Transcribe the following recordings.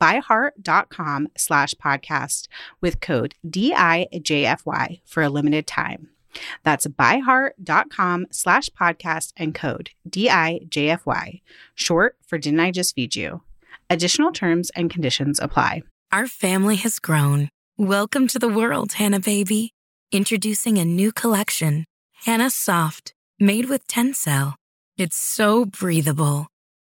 byheart.com slash podcast with code DIJFY for a limited time. That's byheart.com slash podcast and code DIJFY, short for Didn't I Just Feed You? Additional terms and conditions apply. Our family has grown. Welcome to the world, Hanna baby. Introducing a new collection, Hanna Soft, made with Tencel. It's so breathable,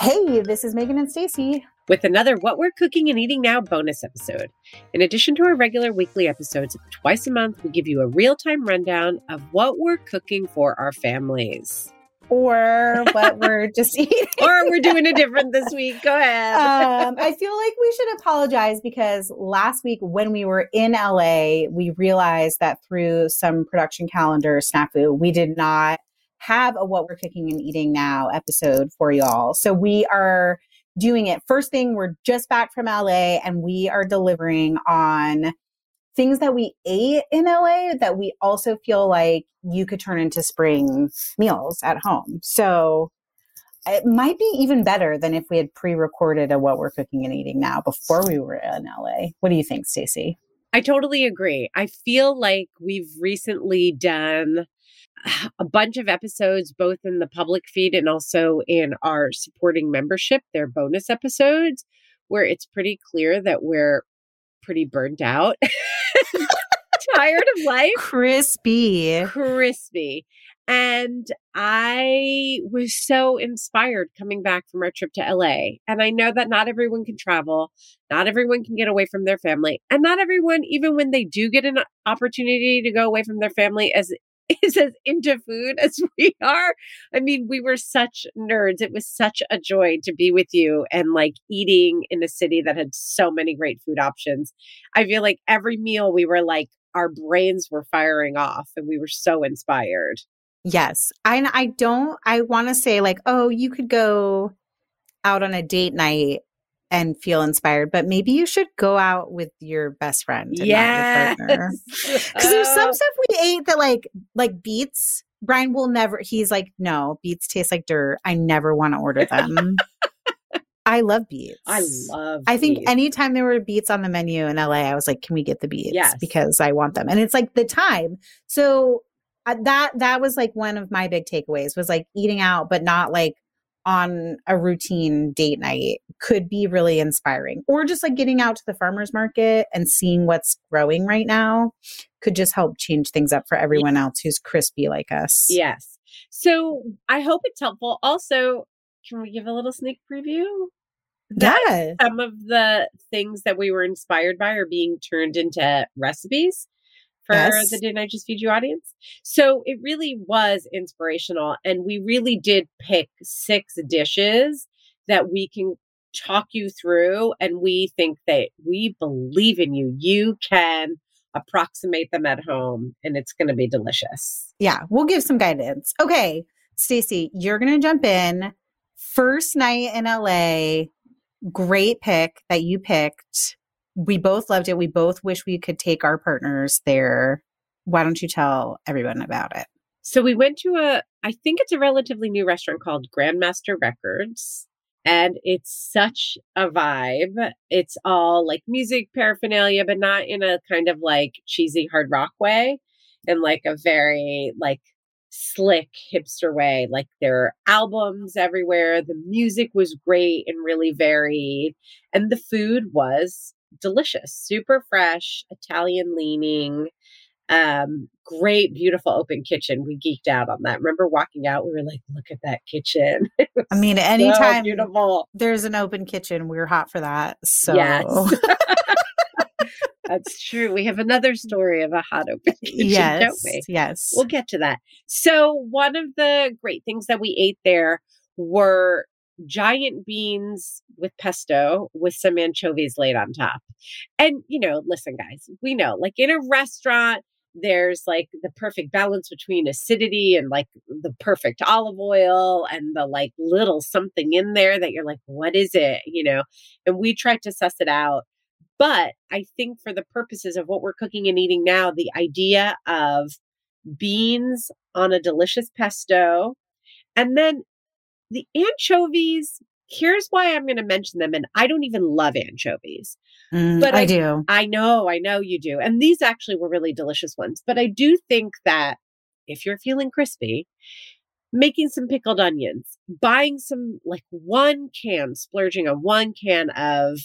Hey, this is Megan and Stacy. with another What We're Cooking and Eating Now bonus episode. In addition to our regular weekly episodes, twice a month we give you a real time rundown of what we're cooking for our families. Or what we're just eating. Or we're doing it different this week. Go ahead. um, I feel like we should apologize because last week when we were in LA, we realized that through some production calendar snafu, we did not have a What We're Cooking and Eating Now episode for y'all. So we are doing it. First thing, we're just back from LA and we are delivering on things that we ate in LA that we also feel like you could turn into spring meals at home. So it might be even better than if we had pre-recorded a what we're cooking and eating now before we were in LA. What do you think, Stacy? I totally agree. I feel like we've recently done a bunch of episodes, both in the public feed and also in our supporting membership, their bonus episodes, where it's pretty clear that we're pretty burnt out, tired of life, Crispy. crispy. And I was so inspired coming back from our trip to LA. And I know that not everyone can travel, not everyone can get away from their family, and not everyone, even when they do get an opportunity to go away from their family, as is as into food as we are. I mean, we were such nerds. It was such a joy to be with you and like eating in a city that had so many great food options. I feel like every meal we were like, our brains were firing off and we were so inspired. Yes. I I don't I want to say like, oh, you could go out on a date night and feel inspired, but maybe you should go out with your best friend. and not your partner. Because there's some Oh, stuff we ate that like like beets. Brian will never. He's like, no, beets taste like dirt. I never want to order them. I love beets. I love I think these. anytime there were beets on the menu in LA, I was like, can we get the beets? Yes. Because I want them. And it's like the time. So uh, that that was like one of my big takeaways was like eating out, but not like on a routine date night could be really inspiring. Or just like getting out to the farmers market and seeing what's growing right now could just help change things up for everyone else who's crispy like us. Yes. So I hope it's helpful. Also, can we give a little sneak preview? That Yeah. Some of the things that we were inspired by are being turned into recipes for Yes. the Didn't I Just Feed You audience. So it really was inspirational. And we really did pick six dishes that we can talk you through. And we think that we believe in you. You can approximate them at home and it's going to be delicious. yeah, we'll give some guidance. Okay, Stacy, you're going to jump in. First night in LA, great pick that you picked. We both loved it. We both wish we could take our partners there. Why don't you tell everyone about it? So we went to a, I think it's a relatively new restaurant called Grandmaster Records. and it's such a vibe. It's all like music paraphernalia, but not in a kind of like cheesy hard rock way, in like a very like slick hipster way. Like there are albums everywhere. The music was great and really varied, and the food was delicious, super fresh, Italian leaning. Um, great, beautiful open kitchen. We geeked out on that. Remember walking out, we were like, look at that kitchen. I mean, anytime so beautiful. there's an open kitchen, we're hot for that. So Yes. That's true. We have another story of a hot open kitchen, yes, don't we? yes. We'll get to that. So, one of the great things that we ate there were giant beans with pesto with some anchovies laid on top. And, you know, listen, guys, we know like in a restaurant, there's like the perfect balance between acidity and like the perfect olive oil and the like little something in there that you're like, what is it? You know, and we tried to suss it out. But I think for the purposes of what we're cooking and eating now, the idea of beans on a delicious pesto and then the anchovies. Here's why I'm going to mention them. And I don't even love anchovies. Mm, but I, I- do. I know, I know you do. And these actually were really delicious ones. But I do think that if you're feeling crispy, making some pickled onions, buying some like one can, splurging on one can of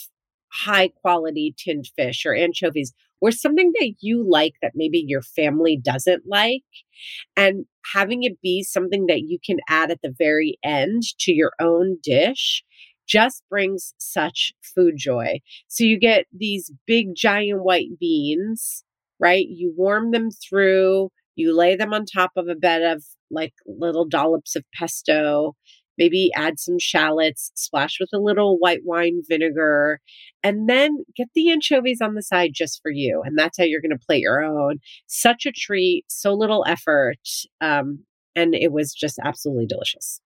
high quality tinned fish or anchovies or something that you like that maybe your family doesn't like and having it be something that you can add at the very end to your own dish just brings such food joy. So you get these big giant white beans, right? You warm them through, you lay them on top of a bed of like little dollops of pesto, maybe add some shallots, splash with a little white wine vinegar, and then get the anchovies on the side just for you. And that's how you're going to plate your own. Such a treat, so little effort. Um, and it was just absolutely delicious.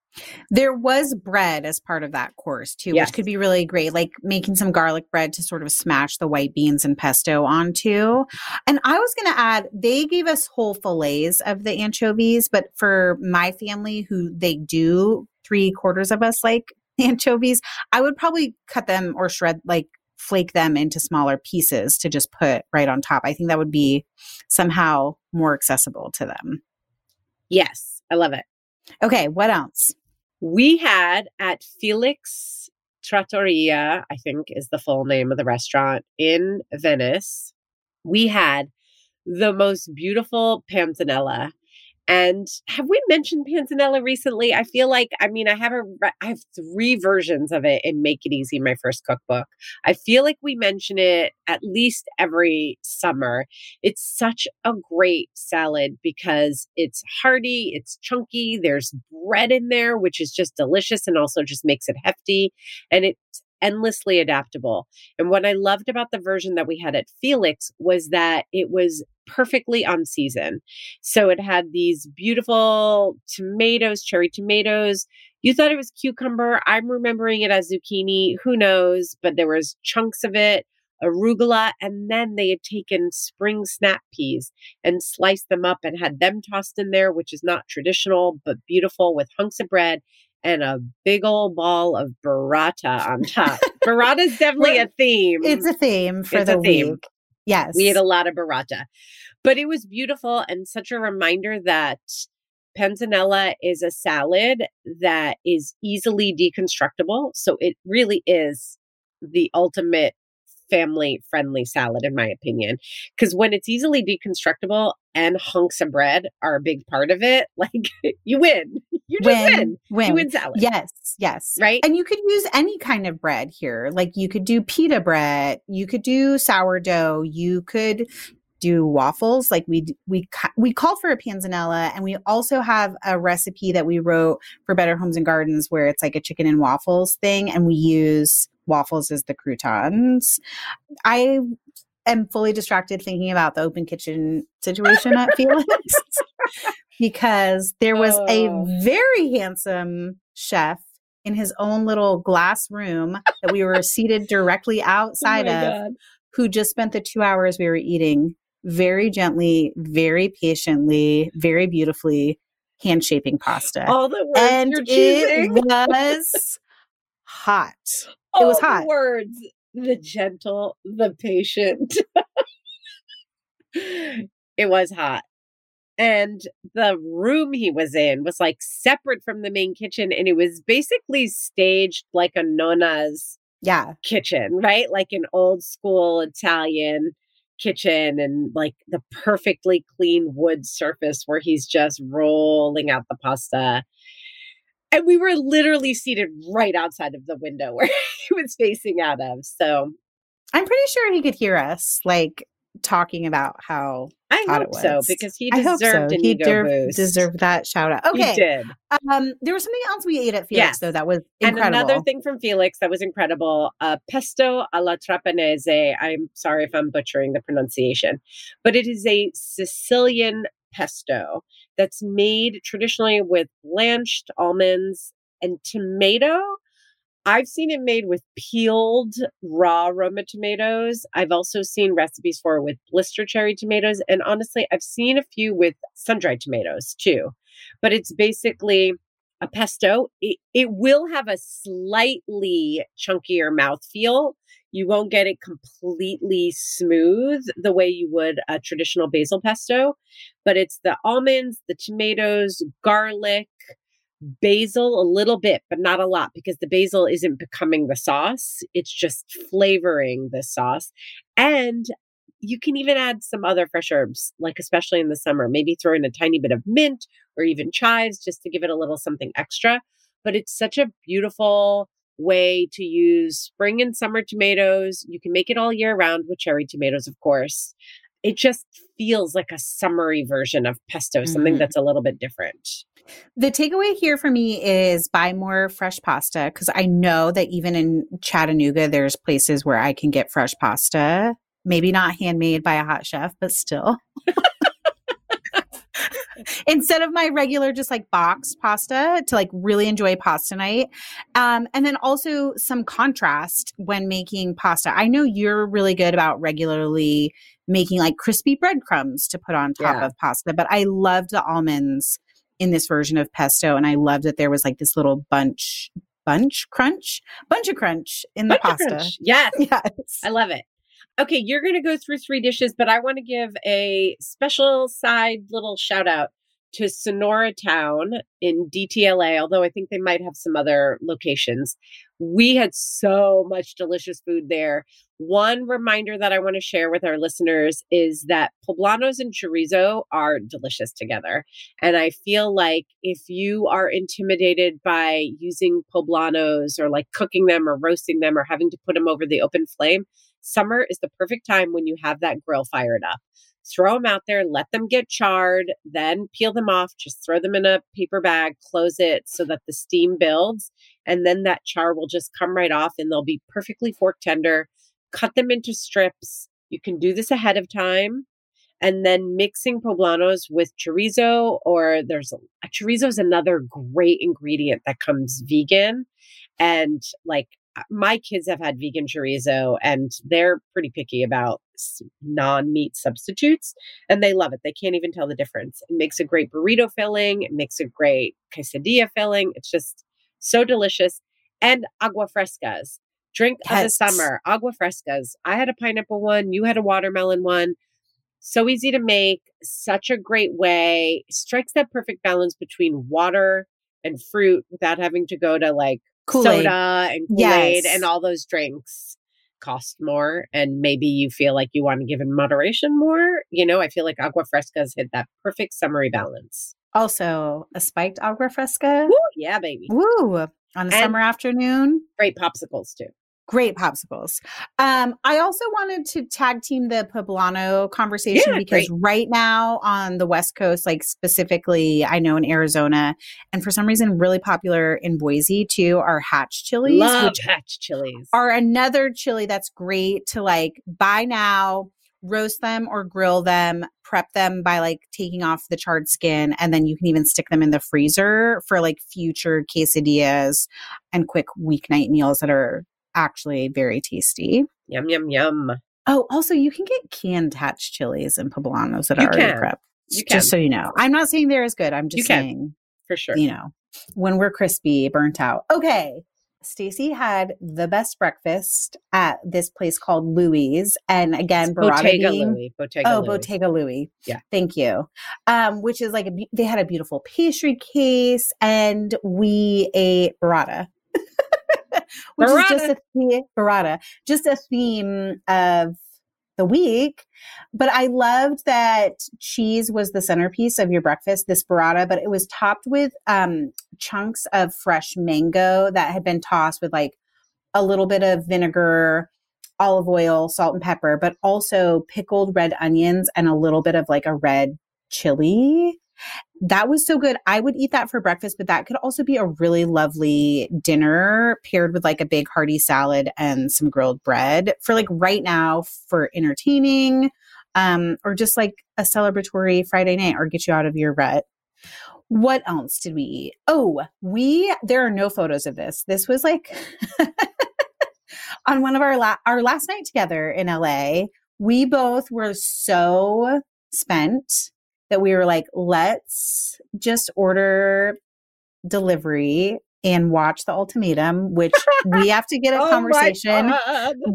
There was bread as part of that course too, Yes. which could be really great, like making some garlic bread to sort of smash the white beans and pesto onto. And I was going to add, they gave us whole fillets of the anchovies, but for my family who they do three quarters of us like anchovies, I would probably cut them or shred like flake them into smaller pieces to just put right on top. I think that would be somehow more accessible to them. Yes, I love it. Okay, what else? We had at Felix Trattoria, I think is the full name of the restaurant in Venice. We had the most beautiful panzanella. And have we mentioned panzanella recently? I feel like, I mean, I have a, I have three versions of it in Make It Easy, my first cookbook. I feel like we mention it at least every summer. It's such a great salad because it's hearty, it's chunky, there's bread in there, which is just delicious and also just makes it hefty. And it's endlessly adaptable. And what I loved about the version that we had at Felix was that it was perfectly on season. So it had these beautiful tomatoes, cherry tomatoes. You thought it was cucumber. I'm remembering it as zucchini. Who knows? But there was chunks of it, arugula, and then they had taken spring snap peas and sliced them up and had them tossed in there, which is not traditional but beautiful with hunks of bread and a big old ball of burrata on top. burrata is definitely a theme. It's a theme for It's a the theme. week. Yes. We ate a lot of burrata, but it was beautiful and such a reminder that panzanella is a salad that is easily deconstructible. So it really is the ultimate family friendly salad, in my opinion. Because when it's easily deconstructible and hunks of bread are a big part of it, like you win. You just win. win, win. You win salad. Yes, yes. Right? And you could use any kind of bread here. Like you could do pita bread, you could do sourdough, you could do waffles. Like we we we call for a panzanella, and we also have a recipe that we wrote for Better Homes and Gardens where it's like a chicken and waffles thing, and we use waffles as the croutons. I am fully distracted thinking about the open kitchen situation at Felix because there was Oh. a very handsome chef in his own little glass room that we were seated directly oh outside Oh of God. who just spent the two hours we were eating very gently, very patiently, very beautifully hand shaping pasta. All the words and you're choosing. it was hot. It was oh, hot. words the gentle, the patient. it was hot. And the room he was in was like separate from the main kitchen. And it was basically staged like a nona's Yeah. kitchen, right? Like an old school Italian kitchen and like the perfectly clean wood surface where he's just rolling out the pasta. And we were literally seated right outside of the window where he was facing out of. So I'm pretty sure he could hear us like talking about how I hope it so because he deserved so. an he ego der- boost. deserved that shout out. He Okay. did. Um, there was something else we ate at Felix Yes. though that was And another thing from Felix that was incredible, uh, pesto alla trapanese. I'm sorry if I'm butchering the pronunciation, but it is a Sicilian pesto that's made traditionally with blanched almonds and tomato. I've seen it made with peeled raw Roma tomatoes. I've also seen recipes for it with blister cherry tomatoes. And honestly, I've seen a few with sun dried tomatoes too. But it's basically a pesto. It, it will have a slightly chunkier mouthfeel. You won't get it completely smooth the way you would a traditional basil pesto, but it's the almonds, the tomatoes, garlic, basil a little bit, but not a lot because the basil isn't becoming the sauce. It's just flavoring the sauce. And you can even add some other fresh herbs, like especially in the summer, maybe throw in a tiny bit of mint or even chives just to give it a little something extra. But it's such a beautiful way to use spring and summer tomatoes. You can make it all year round with cherry tomatoes, of course. It just feels like a summery version of pesto, something Mhm. that's a little bit different. The takeaway here for me is buy more fresh pasta because I know that even in Chattanooga, there's places where I can get fresh pasta. Maybe not handmade by a hot chef, but still. Instead of my regular, just like box pasta to like really enjoy pasta night. Um, and then also some contrast when making pasta. I know you're really good about regularly making like crispy breadcrumbs to put on top Yeah. of pasta, but I loved the almonds in this version of pesto and i loved that there was like this little bunch bunch crunch bunch of crunch in the Bunch of pasta. Yes. yes I love it. Okay, you're going to go through three dishes, but I want to give a special side little shout out to Sonoratown in DTLA, although I think they might have some other locations. We had so much delicious food there. One reminder that I want to share with our listeners is that poblanos and chorizo are delicious together. And I feel like if you are intimidated by using poblanos or like cooking them or roasting them or having to put them over the open flame, summer is the perfect time when you have that grill fired up. Throw them out there, let them get charred, then peel them off. Just throw them in a paper bag, close it so that the steam builds, and then that char will just come right off and they'll be perfectly fork tender. Cut them into strips. You can do this ahead of time. And then mixing poblanos with chorizo, or there's a, a chorizo is another great ingredient that comes vegan. And like my kids have had vegan chorizo and they're pretty picky about non meat substitutes and they love it. They can't even tell the difference. It makes a great burrito filling, it makes a great quesadilla filling. It's just so delicious. And agua frescas, drink Yes. of the summer, agua frescas. I had a pineapple one, you had a watermelon one. So easy to make, such a great way. Strikes that perfect balance between water and fruit without having to go to like Kool-Aid. soda and Kool-Aid Yes. and all those drinks cost more and maybe you feel like you want to give in moderation more. You know, I feel like agua frescas hit that perfect summery balance. also a spiked agua fresca Woo, yeah, baby. woo on a And- summer afternoon Great popsicles too. Great popsicles um i also wanted to tag team the poblano conversation Yeah, because great. right now on the west coast like specifically i know in arizona and for some reason really popular in boise too are hatch chilies Love which hatch chilies. are another chili that's great to like buy now, roast them or grill them, prep them by like taking off the charred skin, and then you can even stick them in the freezer for like future quesadillas and quick weeknight meals that are actually very tasty. yum yum yum. Oh, also you can get canned hatch chilies and poblanos that You are already can. prepped. You can. Just so you know. I'm not saying they're as good. I'm You just can. saying, For sure. you know, when we're crispy, burnt out. Okay. Stacy had the best breakfast at this place called Louie. And again, Bottega being, Louie. Bottega Oh, Louie. Bottega Louie. Yeah. Thank you. Um, which is like a, they had a beautiful pastry case and we ate burrata. Which is just a theme, burrata, just a theme of the week. But I loved that cheese was the centerpiece of your breakfast, this burrata, but it was topped with um, chunks of fresh mango that had been tossed with like a little bit of vinegar, olive oil, salt and pepper, but also pickled red onions and a little bit of like a red chili. That was so good. I would eat that for breakfast, but that could also be a really lovely dinner paired with like a big hearty salad and some grilled bread for like right now for entertaining um or just like a celebratory Friday night or get you out of your rut. What else did we eat? Oh, we there are no photos of this. This was like on one of our la- our last night together in LA. We both were so spent that we were like, let's just order delivery and watch the ultimatum, which we have to get a Oh conversation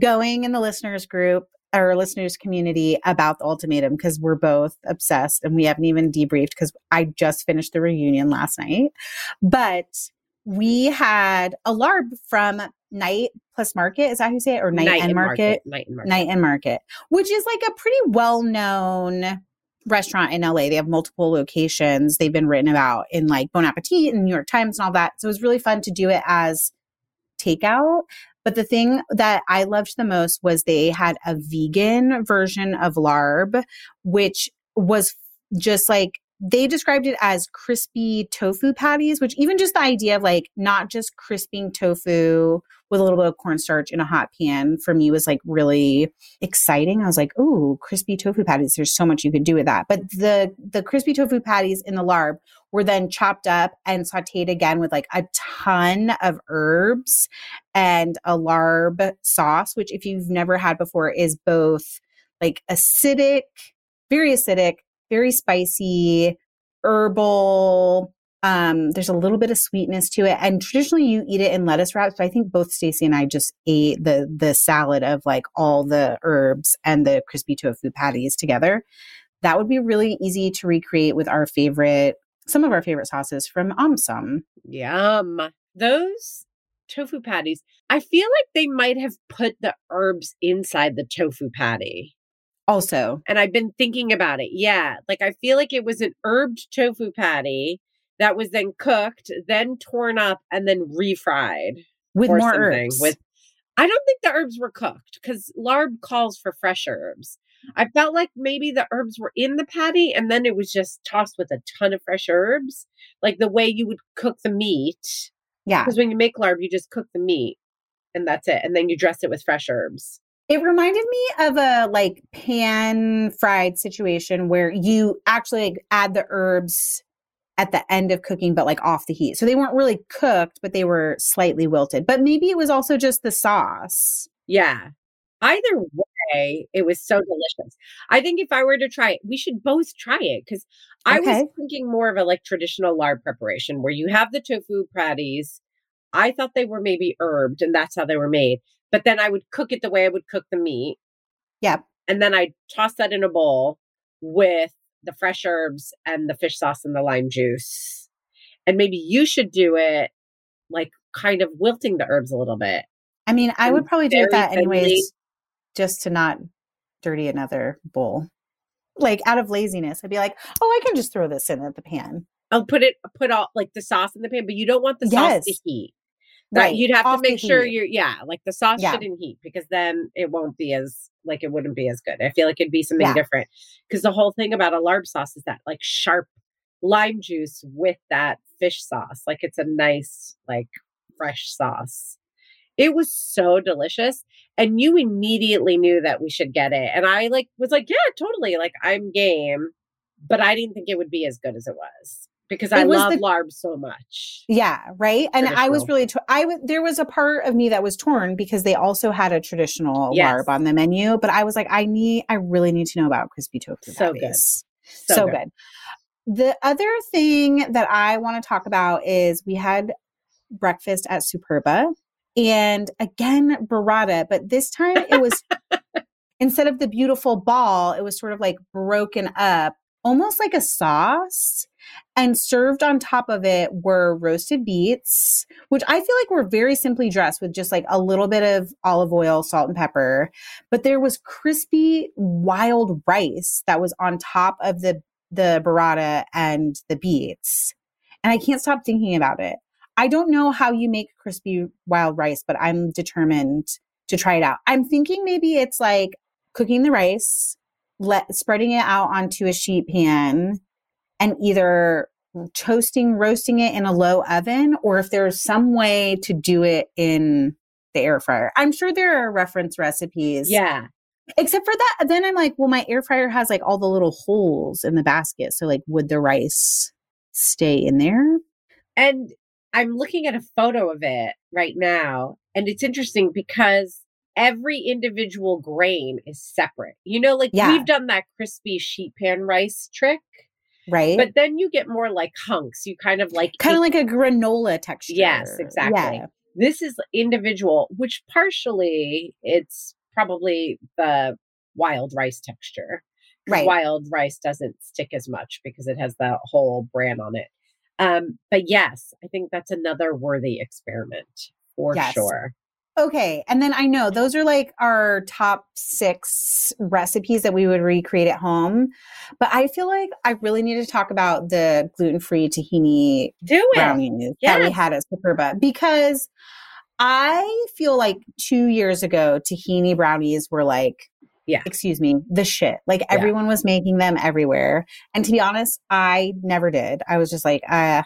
going in the listeners group our listeners community about the ultimatum because we're both obsessed and we haven't even debriefed because I just finished the reunion last night. But we had a larb from Night Plus Market. Is that how you say it? Or Night, and Market? Night and market. Night and Market, which is like a pretty well known restaurant in LA. They have multiple locations. They've been written about in like Bon Appetit and New York Times and all that. So it was really fun to do it as takeout. But the thing that I loved the most was they had a vegan version of larb, which was just like they described it as crispy tofu patties, which even just the idea of like not just crisping tofu with a little bit of cornstarch in a hot pan for me was like really exciting. I was like, "Ooh, crispy tofu patties! There's so much you could do with that." But the the crispy tofu patties in the larb were then chopped up and sautéed again with like a ton of herbs and a larb sauce, which if you've never had before is both like acidic, very acidic, very spicy, herbal. Um, there's a little bit of sweetness to it. And traditionally you eat it in lettuce wraps, but I think both Stacy and I just ate the the salad of like all the herbs and the crispy tofu patties together. That would be really easy to recreate with our favorite some of our favorite sauces from Omsom. Yum. Those tofu patties, I feel like they might have put the herbs inside the tofu patty. Also, And I've been thinking about it. Yeah. Like I feel like it was an herbed tofu patty that was then cooked, then torn up, and then refried. with or more herbs. With I don't think the herbs were cooked because larb calls for fresh herbs. I felt like maybe the herbs were in the patty and then it was just tossed with a ton of fresh herbs, like the way you would cook the meat. yeah. Because when you make larb, you just cook the meat and that's it. And then you dress it with fresh herbs. It reminded me of a like pan fried situation where you actually like, add the herbs at the end of cooking, but like off the heat. So they weren't really cooked, but they were slightly wilted. But maybe it was also just the sauce. Yeah. Either way, it was so delicious. I think if I were to try it, we should both try it because I was thinking more of a like traditional larb preparation where you have the tofu patties. I thought they were maybe herbed and that's how they were made. But then I would cook it the way I would cook the meat. Yep. And then I'd toss that in a bowl with the fresh herbs and the fish sauce and the lime juice. And maybe you should do it like kind of wilting the herbs a little bit. I mean, I would probably do that anyways, just to not dirty another bowl. Like out of laziness, I'd be like, oh, I can just throw this in at the pan. I'll put it put all like the sauce in the pan, but you don't want the sauce to heat. That you'd have to off the make sure you're yeah, like the sauce Yeah. shouldn't heat because then it won't be as like it wouldn't be as good. I feel like it'd be something Yeah. different. Because the whole thing about a larb sauce is that like sharp lime juice with that fish sauce. Like it's a nice, like fresh sauce. It was so delicious. And you immediately knew that we should get it. And I like was like, yeah, totally. Like I'm game. But I didn't think it would be as good as it was because I It was love the- larb so much. Yeah, right. And I was really, t- I was there was a part of me that was torn because they also had a traditional Yes. larb on the menu, but I was like, I need, I really need to know about crispy tofu. So good. patties. So, good. The other thing that I want to talk about is we had breakfast at Superba And again, burrata, but this time it was instead of the beautiful ball, it was sort of like broken up, almost like a sauce. And served on top of it were roasted beets, which I feel like were very simply dressed with just like a little bit of olive oil, salt, and pepper. But there was crispy wild rice that was on top of the the burrata and the beets. And I can't stop thinking about it. I don't know how you make crispy wild rice, but I'm determined to try it out. I'm thinking maybe it's like cooking the rice, let spreading it out onto a sheet pan and either toasting, roasting it in a low oven, or if there's some way to do it in the air fryer. I'm sure there are reference recipes. Yeah. Except for that, then I'm like, well, my air fryer has like all the little holes in the basket. So, like, would the rice stay in there? And I'm looking at a photo of it right now. And it's interesting because every individual grain is separate. You know, like Yeah. we've done that crispy sheet pan rice trick, Right. but then you get more like hunks. You kind of like kind of like a granola texture. Yes, exactly. Yeah. this is individual, which partially it's probably the wild rice texture. Right. Wild rice doesn't stick as much because it has the whole bran on it. Um, but yes, I think that's another worthy experiment for Yes. sure. Okay. And then I know those are like our top six recipes that we would recreate at home. But I feel like I really need to talk about the gluten free tahini Do it. brownies that we Yes. had at Superba because I feel like two years ago, tahini brownies were like, Yeah. excuse me, the shit. Like everyone was making them everywhere. And to be honest, I never did. I was just like, uh,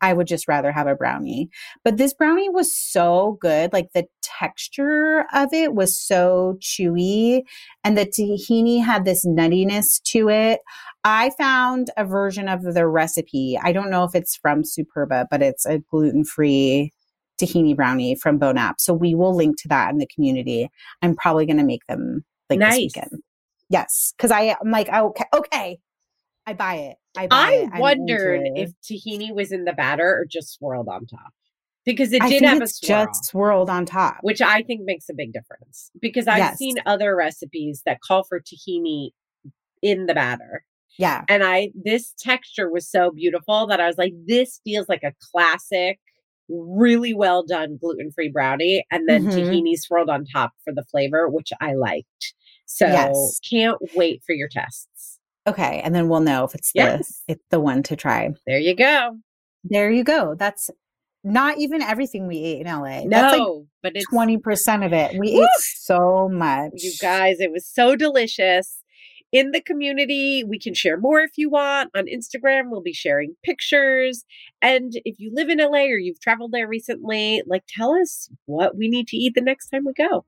I would just rather have a brownie. But this brownie was so good. Like the texture of it was so chewy, and the tahini had this nuttiness to it. I found a version of the recipe. I don't know if it's from Superba, but it's a gluten free tahini brownie from Bonap. So we will link to that in the community. I'm probably going to make them like Nice. this weekend. Yes, because I I'm like okay, okay, I buy it. I buy I it. Wondered if tahini was in the batter or just swirled on top because it did have a swirl, just swirled on top. which I think makes a big difference because I've Yes. seen other recipes that call for tahini in the batter. yeah, And I, this texture was so beautiful that I was like, this feels like a classic, really well done gluten free brownie. And then Mhm. tahini swirled on top for the flavor, which I liked. So Yes. can't wait for your tests. okay, and then we'll know if it's the Yes. it's the one to try. There you go. There you go. That's not even everything we ate in LA. That's like No, but it's twenty percent of it. We ate so much. you guys, it was so delicious. In the community, we can share more if you want. On Instagram, we'll be sharing pictures. And if you live in LA or you've traveled there recently, like tell us what we need to eat the next time we go.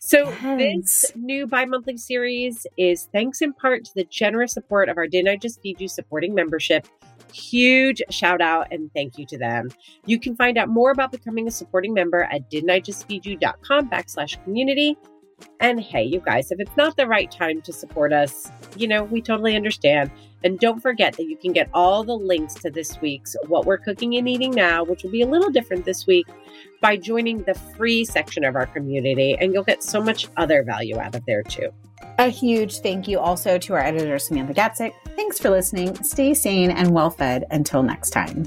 So, this new bi monthly series is thanks in part to the generous support of our Didn't I Just Feed You supporting membership. Huge shout out and thank you to them. You can find out more about becoming a supporting member at didn't I just feed didn'tijustfeedyou.com backslash community. And hey, you guys, if it's not the right time to support us, you know, we totally understand. And don't forget that you can get all the links to this week's What We're Cooking and Eating Now, which will be a little different this week, by joining the free section of our community. And you'll get so much other value out of there too. A huge thank you also to our editor Samantha Gatzik. Thanks for listening. Stay sane and well fed until next time.